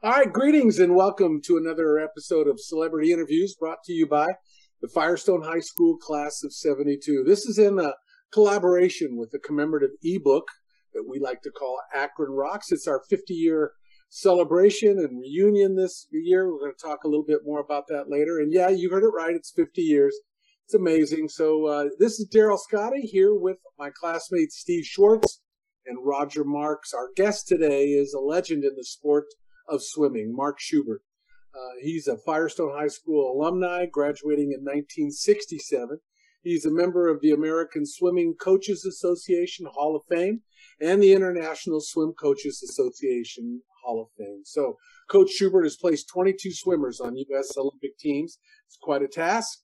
All right, greetings and welcome to another episode of Celebrity Interviews brought to you by the Firestone High School class of 72. This is in a collaboration with the commemorative ebook that we like to call Akron Rocks. It's our 50 year celebration and reunion this year. We're going to talk a little bit more about that later. And yeah, you heard it right. It's 50 years. It's amazing. So uh, this is Daryl Scotty here with my classmates Steve Schwartz and Roger Marks. Our guest today is a legend in the sport of swimming, Mark Schubert. Uh, he's a Firestone High School alumni, graduating in 1967. He's a member of the American Swimming Coaches Association Hall of Fame and the International Swim Coaches Association Hall of Fame. So, Coach Schubert has placed 22 swimmers on U.S. Olympic teams. It's quite a task.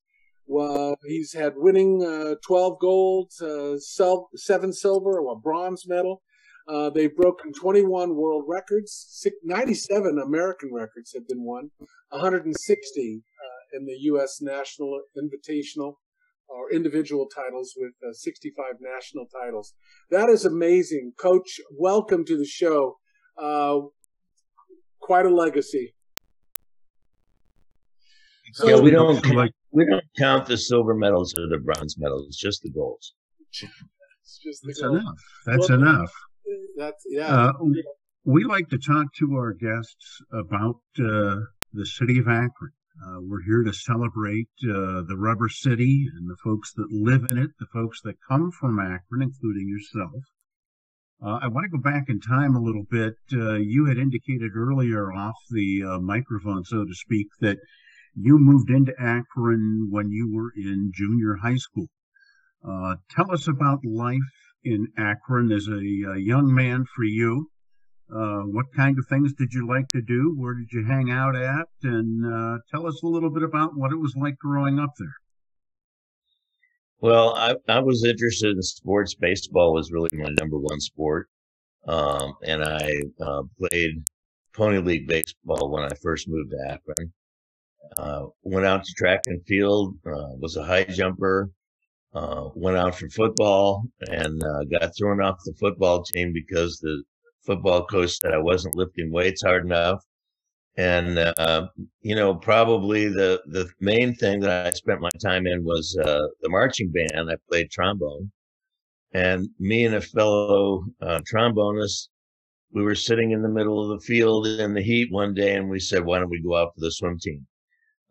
Well, he's had winning uh, 12 golds, uh, seven silver, or a bronze medal. Uh, they've broken 21 world records, 97 American records have been won, 160 uh, in the U.S. National Invitational or individual titles with uh, 65 national titles. That is amazing. Coach, welcome to the show. Uh, quite a legacy. So, yeah, we don't count, we don't count the silver medals or the bronze medals, just the golds. just the That's gold. enough. That's well, enough. That's yeah. Uh, we like to talk to our guests about uh, the city of Akron. Uh, we're here to celebrate uh, the Rubber City and the folks that live in it, the folks that come from Akron, including yourself. Uh, I want to go back in time a little bit. Uh, you had indicated earlier off the microphone, so to speak, that you moved into Akron when you were in junior high school. Uh, tell us about life in Akron as a, a young man for you. Uh, what kind of things did you like to do? Where did you hang out at? And uh, tell us a little bit about what it was like growing up there. Well, I, I was interested in sports. Baseball was really my number one sport. Um, and I uh, played Pony League baseball when I first moved to Akron. Uh, went out to track and field, uh, was a high jumper, uh, went out for football and uh, got thrown off the football team because the football coach said I wasn't lifting weights hard enough. And, uh, you know, probably the, the main thing that I spent my time in was uh, the marching band. I played trombone. And me and a fellow uh, trombonist, we were sitting in the middle of the field in the heat one day and we said, why don't we go out for the swim team?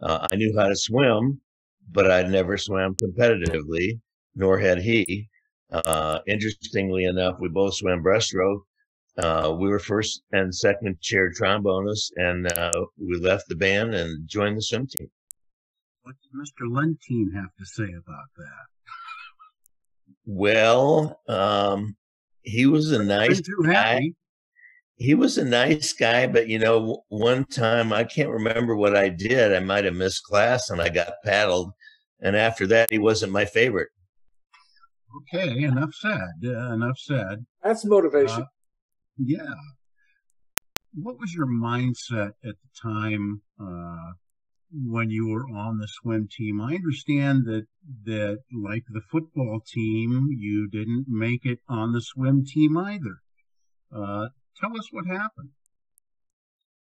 I knew how to swim, but I'd never swam competitively, nor had he. Uh, interestingly enough, we both swam breaststroke. Uh, we were first and second chair trombonists, and uh, we left the band and joined the swim team. What does Mr. Lentine have to say about that? Well, um, he was a nice guy. Happy he was a nice guy, but you know, one time I can't remember what I did. I might have missed class and I got paddled. And after that, he wasn't my favorite. Okay, enough said. Uh, enough said. That's motivation. Uh, yeah. What was your mindset at the time uh, when you were on the swim team? I understand that that like the football team, you didn't make it on the swim team either. Uh, Tell us what happened.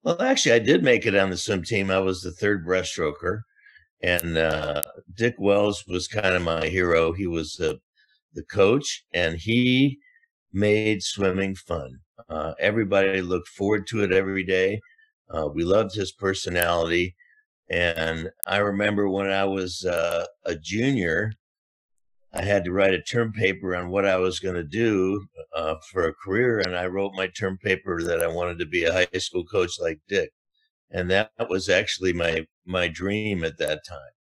Well, actually, I did make it on the swim team. I was the third breaststroker, and uh, Dick Wells was kind of my hero. He was the the coach, and he made swimming fun. Uh, everybody looked forward to it every day. Uh, we loved his personality, and I remember when I was uh, a junior, I had to write a term paper on what I was going to do uh, for a career, and I wrote my term paper that I wanted to be a high school coach like Dick, and that was actually my my dream at that time.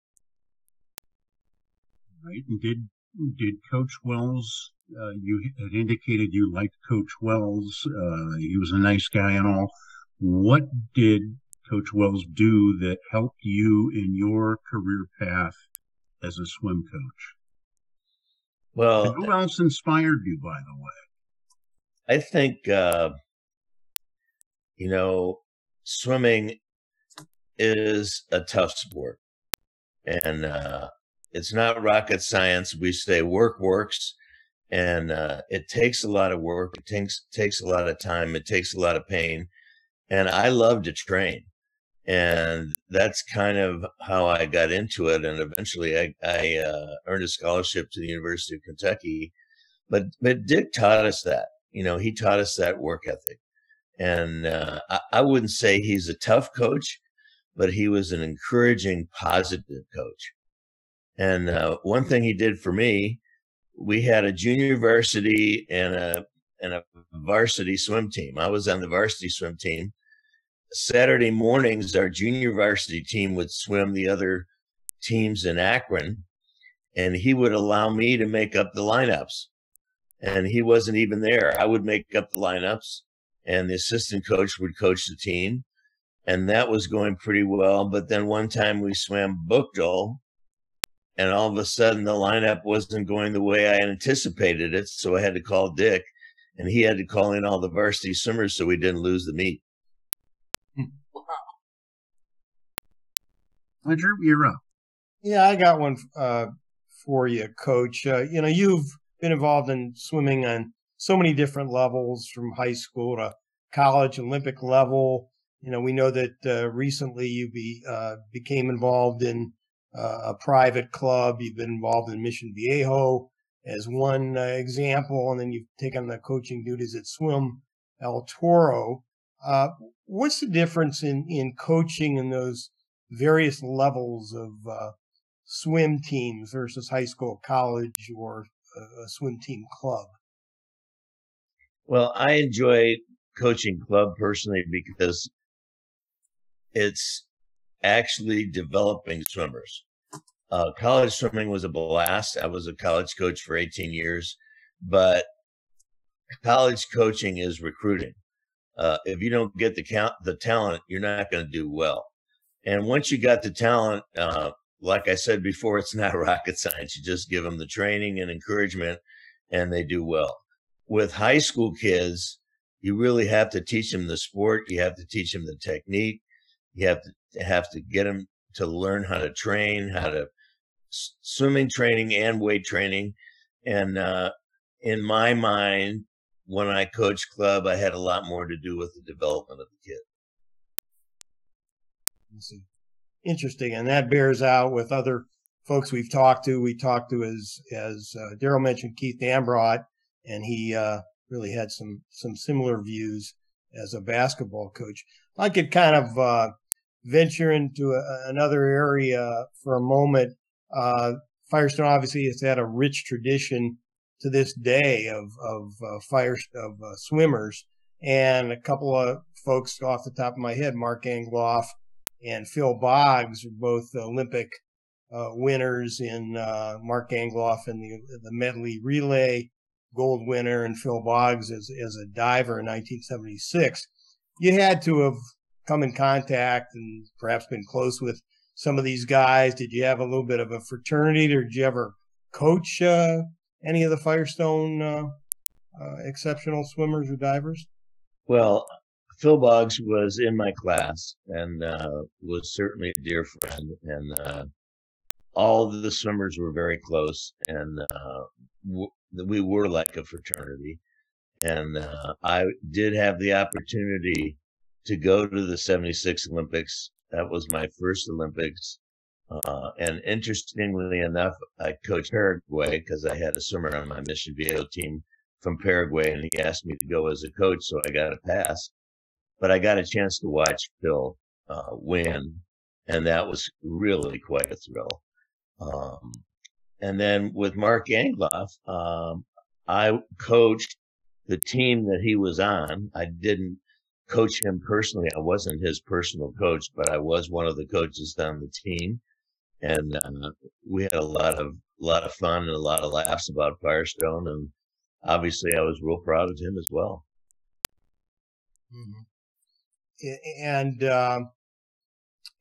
Right, and did did Coach Wells? Uh, you had indicated you liked Coach Wells. Uh, he was a nice guy and all. What did Coach Wells do that helped you in your career path as a swim coach? Well, and who else inspired you, by the way? I think, uh, you know, swimming is a tough sport. And uh, it's not rocket science. We say work works. And uh, it takes a lot of work. It takes takes a lot of time. It takes a lot of pain. and I love to train. And that's kind of how I got into it. And eventually I, I uh, earned a scholarship to the University of Kentucky. But, but Dick taught us that, you know, he taught us that work ethic. And uh, I, I wouldn't say he's a tough coach, but he was an encouraging, positive coach. And uh, one thing he did for me, we had a junior varsity and a and a varsity swim team. I was on the varsity swim team. Saturday mornings, our junior varsity team would swim the other teams in Akron, and he would allow me to make up the lineups. And he wasn't even there. I would make up the lineups, and the assistant coach would coach the team. And that was going pretty well. But then one time we swam Buchtel, and all of a sudden the lineup wasn't going the way I anticipated it. So I had to call Dick and he had to call in all the varsity swimmers so we didn't lose the meet. Andrew, you're up. Yeah, I got one uh, for you, Coach. Uh, you know, you've been involved in swimming on so many different levels, from high school to college, Olympic level. You know, we know that uh, recently you be, uh, became involved in uh, a private club. You've been involved in Mission Viejo as one uh, example, and then you've taken the coaching duties at Swim El Toro. Uh, what's the difference in, in coaching in those various levels of uh, swim teams versus high school, college, or a, a swim team club? Well, I enjoy coaching club personally because it's actually developing swimmers. Uh, college swimming was a blast. I was a college coach for 18 years, but college coaching is recruiting. Uh, if you don't get the count, the talent, you're not going to do well. And once you got the talent, uh, like I said before, it's not rocket science. You just give them the training and encouragement, and they do well. With high school kids, you really have to teach them the sport. You have to teach them the technique. You have to have to get them to learn how to train, how to swimming training and weight training. And uh, in my mind, when I coached club, I had a lot more to do with the development of the kid. Interesting, and that bears out with other folks we've talked to. We talked to as as uh, Daryl mentioned Keith Dambrot, and he uh, really had some some similar views as a basketball coach. I could kind of uh, venture into a, another area for a moment uh, Firestone obviously has had a rich tradition to this day of of uh, fire of uh, swimmers, and a couple of folks off the top of my head, Mark Angloff and Phil Boggs, both Olympic uh, winners in uh, Mark Angloff in the the medley relay gold winner, and Phil Boggs as as a diver in 1976. You had to have come in contact and perhaps been close with some of these guys? Did you have a little bit of a fraternity, or did you ever coach uh, any of the Firestone uh, uh, exceptional swimmers or divers? Well, Phil Boggs was in my class and uh, was certainly a dear friend, and uh, all the swimmers were very close, and uh, w- we were like a fraternity. And I did have the opportunity to go to the 76 Olympics that was my first Olympics. Uh, and interestingly enough, I coached Paraguay because I had a swimmer on my Mission Viejo team from Paraguay, and he asked me to go as a coach, so I got a pass. But I got a chance to watch Phil uh, win, and that was really quite a thrill. Um, and then with Mark Angloff, um, I coached the team that he was on. I didn't coach him personally. I wasn't his personal coach, but I was one of the coaches on the team, and uh, we had a lot of lot of fun and a lot of laughs about Firestone, and obviously I was real proud of him as well. Mm-hmm. And uh,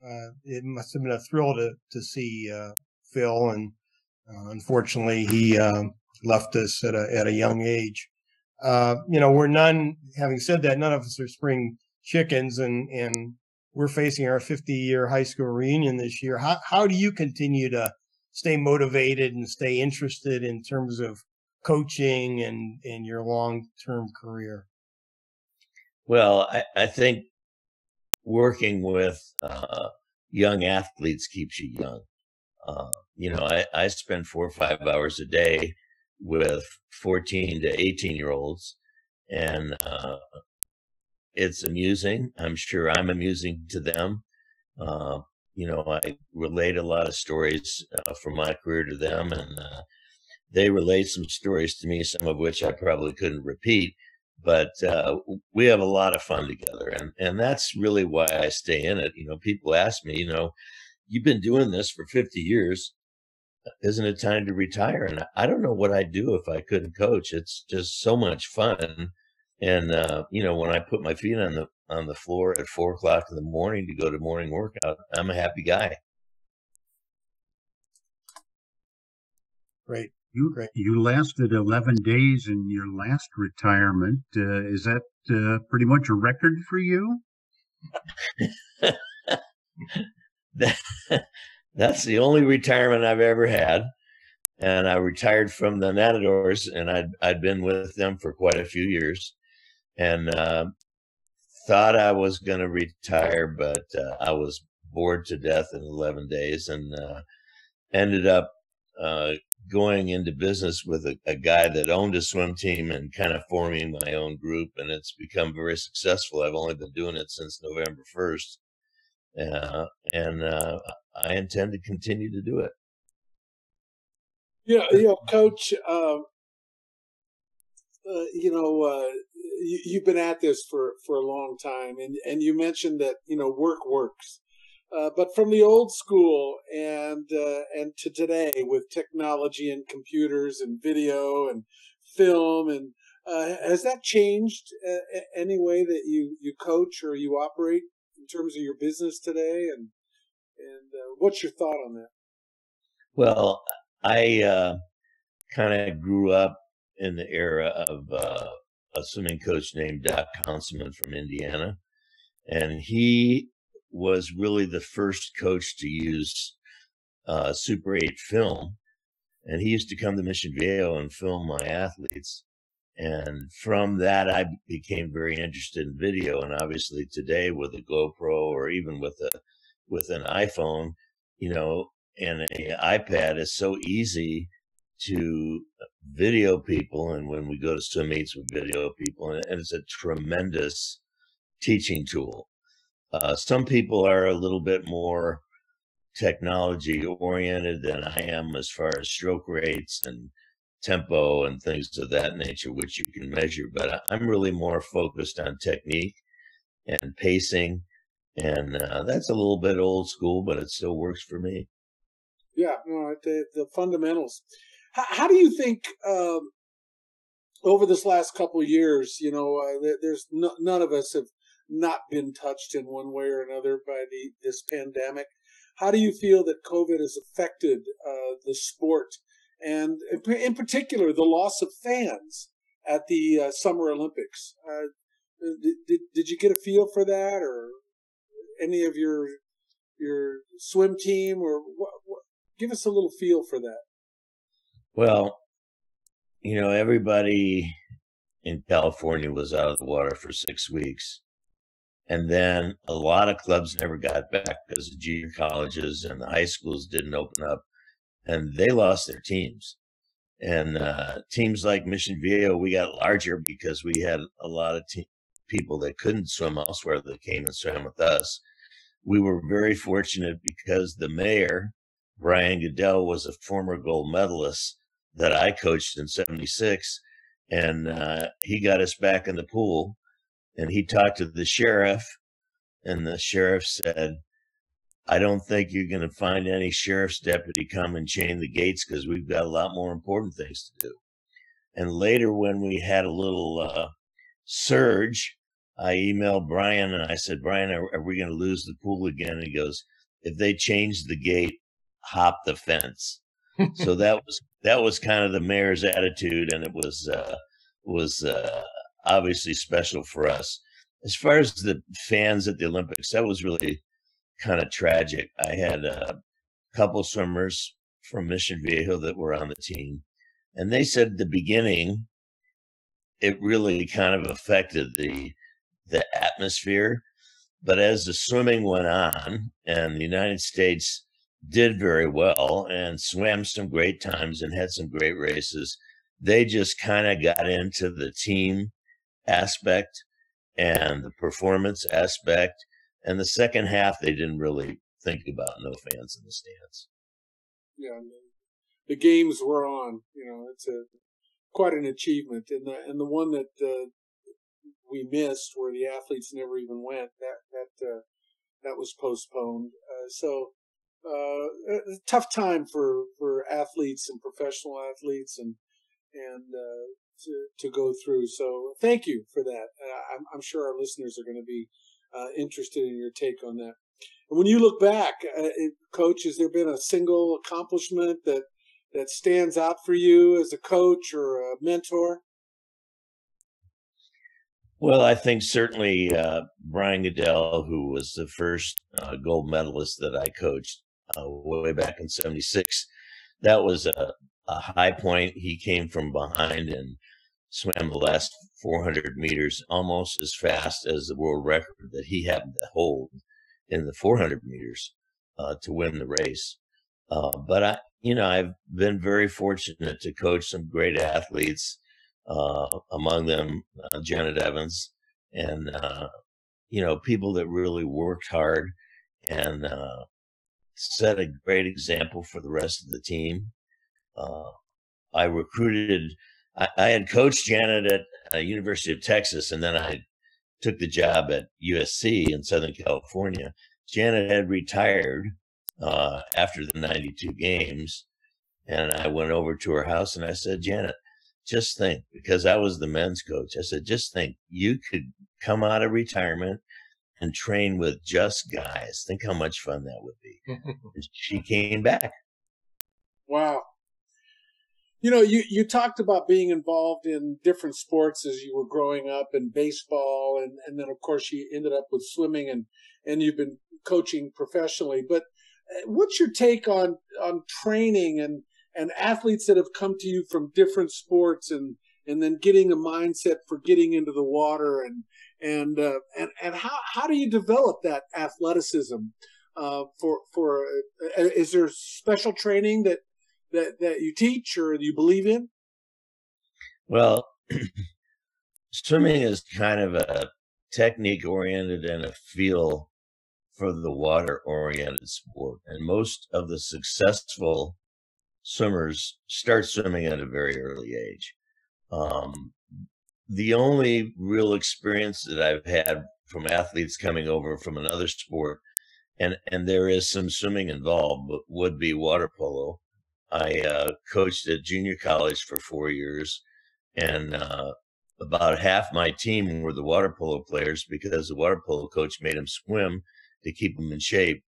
uh, it must have been a thrill to to see uh, Phil, and uh, unfortunately he um, left us at a at a young age uh, you know, we're none, having said that, none of us are spring chickens and, and we're facing our 50 year high school reunion this year. How, how do you continue to stay motivated and stay interested in terms of coaching and, and your long term career? Well, I, I think working with uh, young athletes keeps you young. Uh, you know, I, I spend four or five hours a day with 14 to 18 year olds, and uh, it's amusing. I'm sure I'm amusing to them. Uh, you know, I relate a lot of stories uh, from my career to them, and uh, they relate some stories to me, some of which I probably couldn't repeat. But uh, we have a lot of fun together, and and that's really why I stay in it. You know, people ask me, you know, you've been doing this for 50 years. Isn't it time to retire? And I don't know what I'd do if I couldn't coach. It's just so much fun. And uh, you know, when I put my feet on the on the floor at four o'clock in the morning to go to morning workout, I'm a happy guy. Great. You you lasted 11 days in your last retirement. Uh, is that uh, pretty much a record for you? that, that's the only retirement I've ever had. And I retired from the Nadadores, and I'd I'd been with them for quite a few years, and uh, thought I was going to retire, but uh, I was bored to death in 11 days, and uh, ended up uh, going into business with a, a, guy that owned a swim team and kind of forming my own group, and it's become very successful. I've only been doing it since November 1st, uh, and uh, I intend to continue to do it. Yeah, you know, Coach. Um, uh, you know, uh, you, have been at this for for a long time, and and you mentioned that you know work works, uh, but from the old school and uh, and to today with technology and computers and video and film and has that changed any way that you you coach or you operate? In terms of your business today, and and uh, what's your thought on that? Well, I uh, kind of grew up in the era of uh, a swimming coach named Doc Counsilman from Indiana, and he was really the first coach to use uh, Super 8 film. And he used to come to Mission Viejo and film my athletes. And from that, I became very interested in video. And obviously today with a GoPro or even with a, with an iPhone, you know, and an iPad, it's so easy to video people. And when we go to swim meets, we video people and, it's a tremendous teaching tool. Uh, some people are a little bit more technology oriented than I am as far as stroke rates and tempo and things of that nature, which you can measure. But I'm really more focused on technique and pacing. And uh, that's a little bit old school, but it still works for me. Yeah, no, the, the fundamentals. How, how, do you think um, over this last couple years, you know, uh, there's no, none of us have not been touched in one way or another by the this pandemic. How do you feel that COVID has affected uh, the sport and in particular the loss of fans at the uh, Summer Olympics. Uh, did, did you get a feel for that, or any of your your swim team, or what, what, give us a little feel for that? Well, you know, everybody in California was out of the water for six weeks. And then a lot of clubs never got back because the junior colleges and the high schools didn't open up and they lost their teams. And uh, teams like Mission Viejo, we got larger because we had a lot of te- people that couldn't swim elsewhere that came and swam with us. We were very fortunate because the mayor, Brian Goodell, was a former gold medalist that I coached in 76. And uh, he got us back in the pool and he talked to the sheriff. And the sheriff said, I don't think you're going to find any sheriff's deputy come and chain the gates because we've got a lot more important things to do. And later, when we had a little uh, surge, I emailed Brian and I said, Brian, are, are we going to lose the pool again? And he goes, if they change the gate, hop the fence. so that was that was kind of the mayor's attitude, and it was uh, was uh, obviously special for us. As far as the fans at the Olympics, that was really kind of tragic. I had a couple swimmers from Mission Viejo that were on the team, and they said at the beginning it really kind of affected the the atmosphere. but as the swimming went on, and the United States did very well and swam some great times and had some great races, they just kind of got into the team aspect and the performance aspect. And the second half, they didn't really think about no fans in the stands. Yeah, the games were on. You know, it's a quite an achievement, and the and the one that uh, we missed, where the athletes never even went, that that uh, that was postponed. Uh, so uh, a tough time for for athletes and professional athletes, and and uh, to go through. So thank you for that. Uh, I'm, I'm sure our listeners are going to be interested in your take on that. And when you look back, coach, has there been a single accomplishment that that stands out for you as a coach or a mentor? Well, I think certainly uh, Brian Goodell, who was the first uh, gold medalist that I coached uh, way back in '76, that was a, a, high point. He came from behind and swam the last 400 meters almost as fast as the world record that he happened to hold in the 400 meters uh, to win the race. Uh, but I, you know, I've been very fortunate to coach some great athletes, uh, among them uh, Janet Evans, and uh, you know, people that really worked hard and uh, set a great example for the rest of the team. I recruited. I, I, had coached Janet at University of Texas, and then I took the job at USC in Southern California. Janet had retired uh, after the 92 games. And I went over to her house and I said, Janet, just think, because I was the men's coach, I said, just think you could come out of retirement and train with just guys. Think how much fun that would be. she came back. Wow. You know, you, you talked about being involved in different sports as you were growing up in baseball and, and then of course you ended up with swimming and, and you've been coaching professionally. But what's your take on on training and and athletes that have come to you from different sports and and then getting a mindset for getting into the water and and uh, and and how how do you develop that athleticism uh, for for uh, is there special training that that that you teach or you believe in? Well, swimming is kind of a technique oriented and a feel for the water oriented sport. And most of the successful swimmers start swimming at a very early age. Um, the only real experience that I've had from athletes coming over from another sport, and, and there is some swimming involved, but would be water polo. I uh, coached at junior college for four years, and uh, about half my team were the water polo players because the water polo coach made them swim to keep them in shape.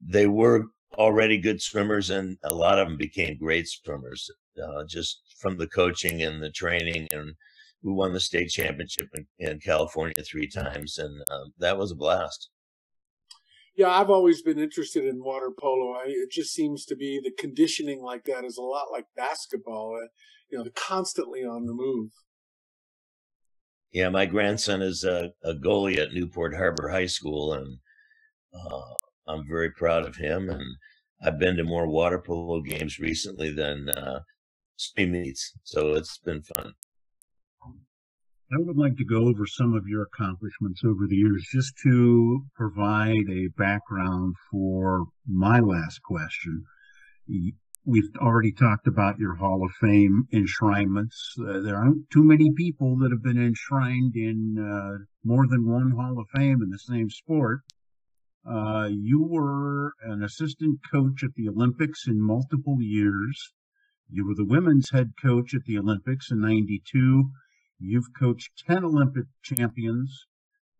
They were already good swimmers, and a lot of them became great swimmers uh, just from the coaching and the training. And we won the state championship in, in California three times, and um, that was a blast. Yeah, I've always been interested in water polo. I, it just seems to be the conditioning like that is a lot like basketball. Uh, you know, constantly on the move. Yeah, my grandson is a, a goalie at Newport Harbor High School, and uh, I'm very proud of him, and I've been to more water polo games recently than uh, swim meets, so it's been fun. I would like to go over some of your accomplishments over the years just to provide a background for my last question. We've already talked about your Hall of Fame enshrinements. Uh, there aren't too many people that have been enshrined in uh, more than one Hall of Fame in the same sport. Uh, you were an assistant coach at the Olympics in multiple years. You were the women's head coach at the Olympics in 92. You've coached 10 Olympic champions.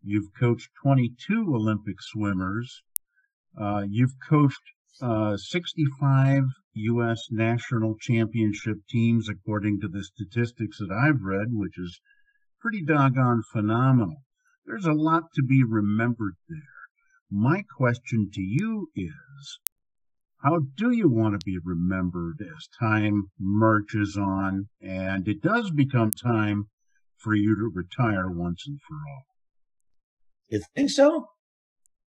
You've coached 22 Olympic swimmers. Uh, you've coached uh, 65 U.S. national championship teams, according to the statistics that I've read, which is pretty doggone phenomenal. There's a lot to be remembered there. My question to you is how do you want to be remembered as time marches on and it does become time for you to retire once and for all? You think so?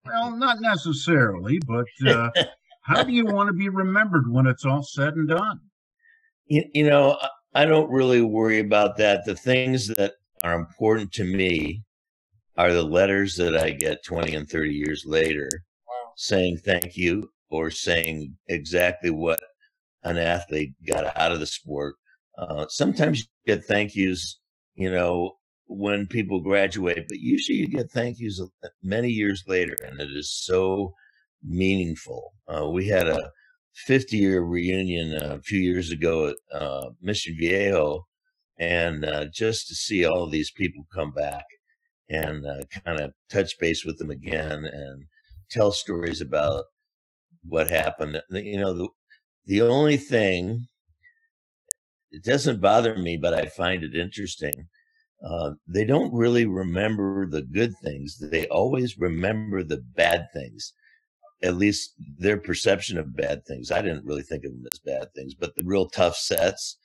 Well, not necessarily, but uh, how do you want to be remembered when it's all said and done? You, you know, I don't really worry about that. The things that are important to me are the letters that I get 20 and 30 years later wow. saying thank you or saying exactly what an athlete got out of the sport. Uh, sometimes you get thank yous, you know, when people graduate, but usually you get thank yous many years later, and it is so meaningful. Uh, we had a 50 year reunion uh, a few years ago at uh, Mission Viejo, and uh, just to see all these people come back and uh, kind of touch base with them again and tell stories about what happened. You know, the, the only thing, it doesn't bother me, but I find it interesting. Uh, they don't really remember the good things. They always remember the bad things at least their perception of bad things. I didn't really think of them as bad things, but the real tough sets,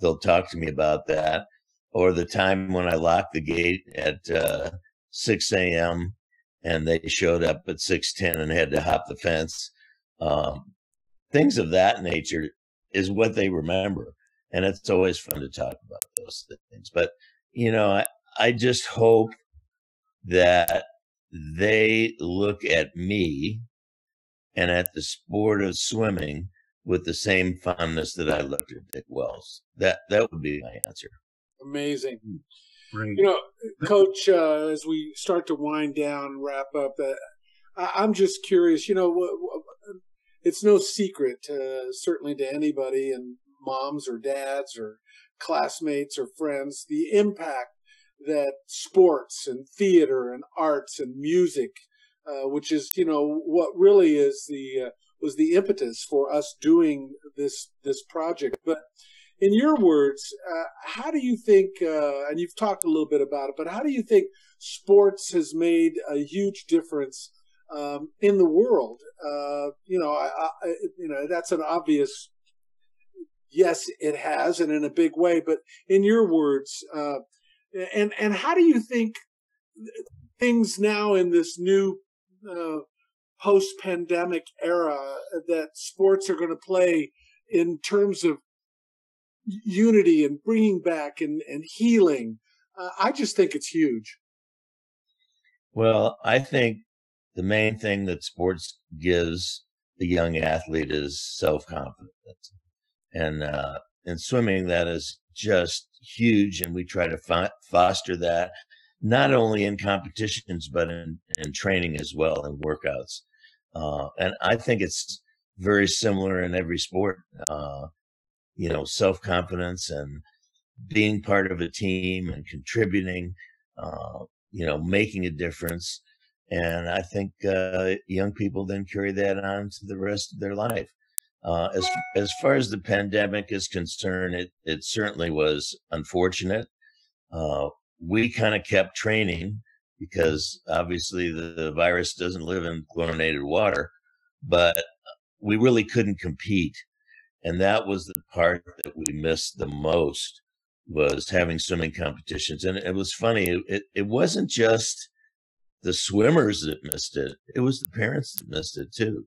they'll talk to me about that. Or the time when I locked the gate at uh, 6 a.m. and they showed up at 6:10 and had to hop the fence. Um, things of that nature is what they remember, and it's always fun to talk about those things. But you know, I, I just hope that they look at me and at the sport of swimming with the same fondness that I looked at Dick Wells. That that would be my answer. Amazing. Great. You know, Coach, uh, as we start to wind down, wrap up, uh, I'm just curious. You know, it's no secret, uh, certainly to anybody, and moms or dads or classmates or friends, the impact that sports and theater and arts and music uh, which is you know what really is the uh, was the impetus for us doing this this project. But in your words, uh, how do you think? Uh, and you've talked a little bit about it, but how do you think sports has made a huge difference um, in the world? Uh, you know, I, I, you know that's an obvious. Yes, it has, and in a big way. But in your words, and and how do you think things now in this new uh, post pandemic era that sports are going to play in terms of unity and bringing back and, and healing. Uh, I just think it's huge. Well, I think the main thing that sports gives the young athlete is self confidence. And uh, in swimming, that is just huge. And we try to fo- foster that not only in competitions but in, in training as well and workouts. Uh, and I think it's very similar in every sport. Uh, you know, self confidence and being part of a team and contributing. Uh, you know, making a difference. And I think uh, young people then carry that on to the rest of their life. Uh, as as far as the pandemic is concerned, it it certainly was unfortunate. Uh, we kind of kept training because obviously the, the, virus doesn't live in chlorinated water, but we really couldn't compete. And that was the part that we missed the most was having swimming competitions. And it was funny. It, it wasn't just the swimmers that missed it. It was the parents that missed it too.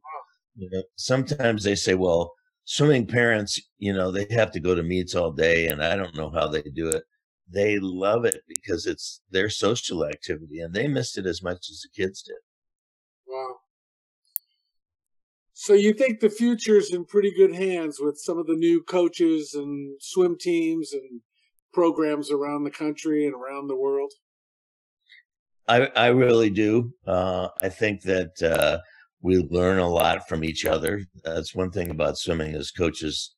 You know, sometimes they say, well, swimming parents, you know, they have to go to meets all day and I don't know how they do it they love it because it's their social activity and they missed it as much as the kids did. Wow. So you think the future's in pretty good hands with some of the new coaches and swim teams and programs around the country and around the world? I, I really do. Uh, I think that uh, we learn a lot from each other. That's one thing about swimming is coaches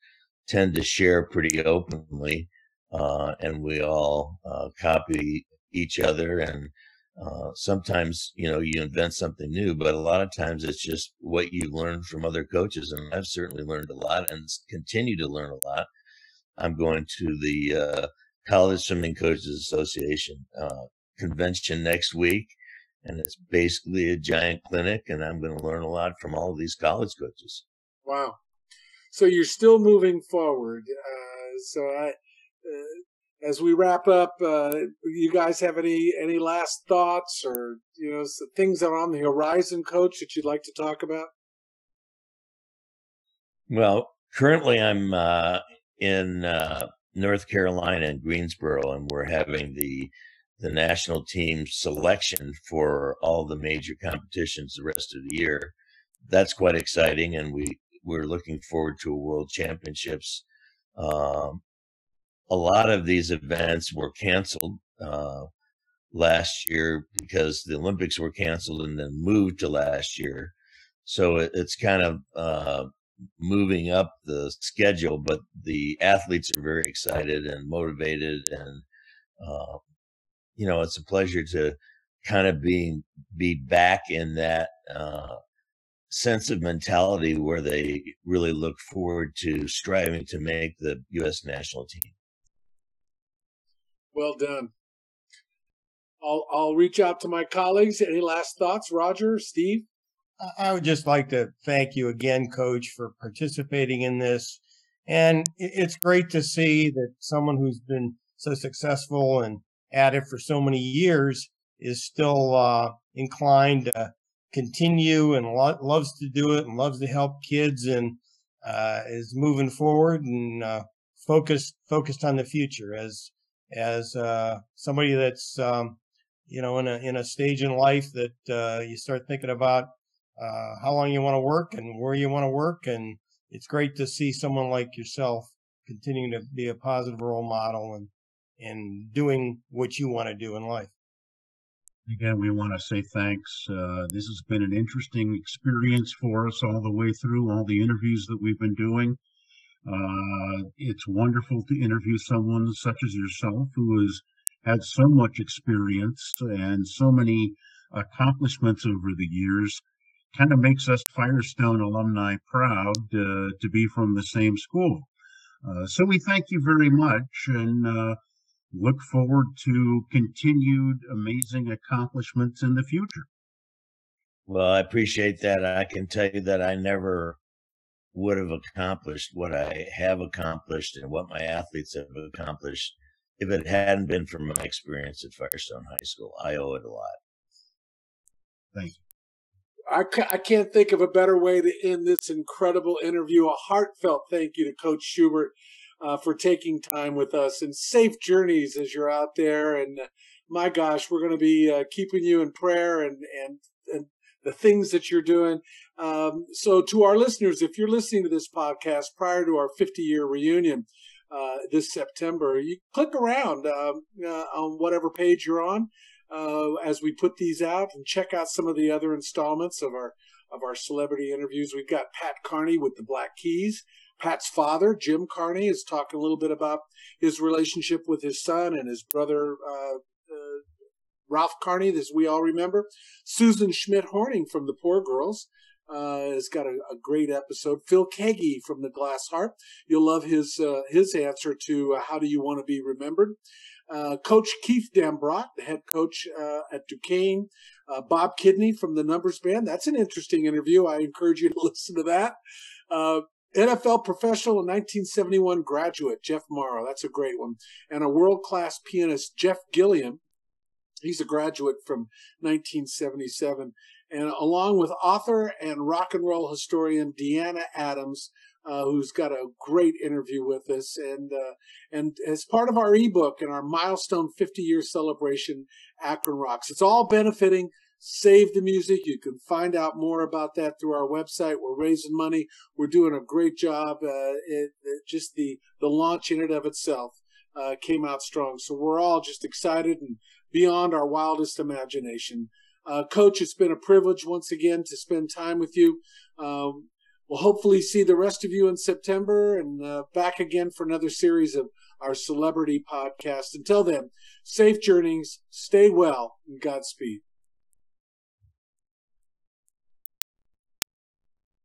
tend to share pretty openly uh, and we all uh, copy each other. And uh, sometimes, you know, you invent something new, but a lot of times it's just what you learn from other coaches. And I've certainly learned a lot and continue to learn a lot. I'm going to the uh, College Swimming Coaches Association uh, convention next week. And it's basically a giant clinic, and I'm going to learn a lot from all of these college coaches. Wow. So you're still moving forward. Uh, so I, uh, as we wrap up, uh, you guys have any any last thoughts or you know things that are on the horizon, Coach, that you'd like to talk about? Well, currently I'm uh, in uh, North Carolina in Greensboro, and we're having the the national team selection for all the major competitions the rest of the year. That's quite exciting, and we we're looking forward to a World Championships. Um, a lot of these events were canceled uh, last year because the Olympics were canceled and then moved to last year. So it, it's kind of uh, moving up the schedule, but the athletes are very excited and motivated, and uh, you know it's a pleasure to kind of be be back in that uh, sense of mentality where they really look forward to striving to make the U.S. national team. Well done. I'll I'll reach out to my colleagues. Any last thoughts, Roger, Steve? I would just like to thank you again, Coach, for participating in this. And it's great to see that someone who's been so successful and at it for so many years is still uh, inclined to continue and lo- loves to do it and loves to help kids and uh, is moving forward and uh, focused focused on the future as as uh, somebody that's um, you know in a in a stage in life that uh, you start thinking about uh, how long you want to work and where you want to work. And it's great to see someone like yourself continuing to be a positive role model and, and doing what you want to do in life. Again, we want to say thanks. Uh, this has been an interesting experience for us all the way through, all the interviews that we've been doing. Uh, it's wonderful to interview someone such as yourself who has had so much experience and so many accomplishments over the years kind of makes us Firestone alumni proud uh, to be from the same school. Uh, so we thank you very much and uh, look forward to continued amazing accomplishments in the future. Well, I appreciate that. I can tell you that I never would have accomplished what I have accomplished and what my athletes have accomplished if it hadn't been for my experience at Firestone High School. I owe it a lot. Thank you. I, I can't think of a better way to end this incredible interview. A heartfelt thank you to Coach Schubert uh, for taking time with us and safe journeys as you're out there. And uh, my gosh, we're going to be uh, keeping you in prayer and, and, and the things that you're doing. Um, so, to our listeners, if you're listening to this podcast prior to our 50 year reunion uh, this September, you click around um, uh, on whatever page you're on uh, as we put these out and check out some of the other installments of our of our celebrity interviews. We've got Pat Carney with the Black Keys. Pat's father, Jim Carney, is talking a little bit about his relationship with his son and his brother, uh, uh, Ralph Carney, as we all remember. Susan Schmidt Horning from the Poor Girls uh, has got a, a, great episode. Phil Keaggy from the Glass Harp. You'll love his uh, his answer to uh, how do you want to be remembered. Uh, coach Keith Dambrot, the head coach uh, at Duquesne. Uh, Bob Kidney from the Numbers Band. That's an interesting interview. I encourage you to listen to that. Uh, NFL professional in 1971 graduate Jeff Morrow. That's a great one. And a world class pianist, Jeff Gilliam. He's a graduate from 1977. And along with author and rock and roll historian Deanna Adams, uh, who's got a great interview with us. And uh, and as part of our ebook and our milestone 50 year celebration, Akron Rocks. It's all benefiting Save the Music. You can find out more about that through our website. We're raising money. We're doing a great job. Uh, it, it, just the the launch in and of itself uh, came out strong. So we're all just excited and beyond our wildest imagination. Uh, Coach, it's been a privilege once again to spend time with you. Um, We'll hopefully see the rest of you in September and uh, back again for another series of our celebrity podcast. Until then, safe journeys, stay well, and Godspeed.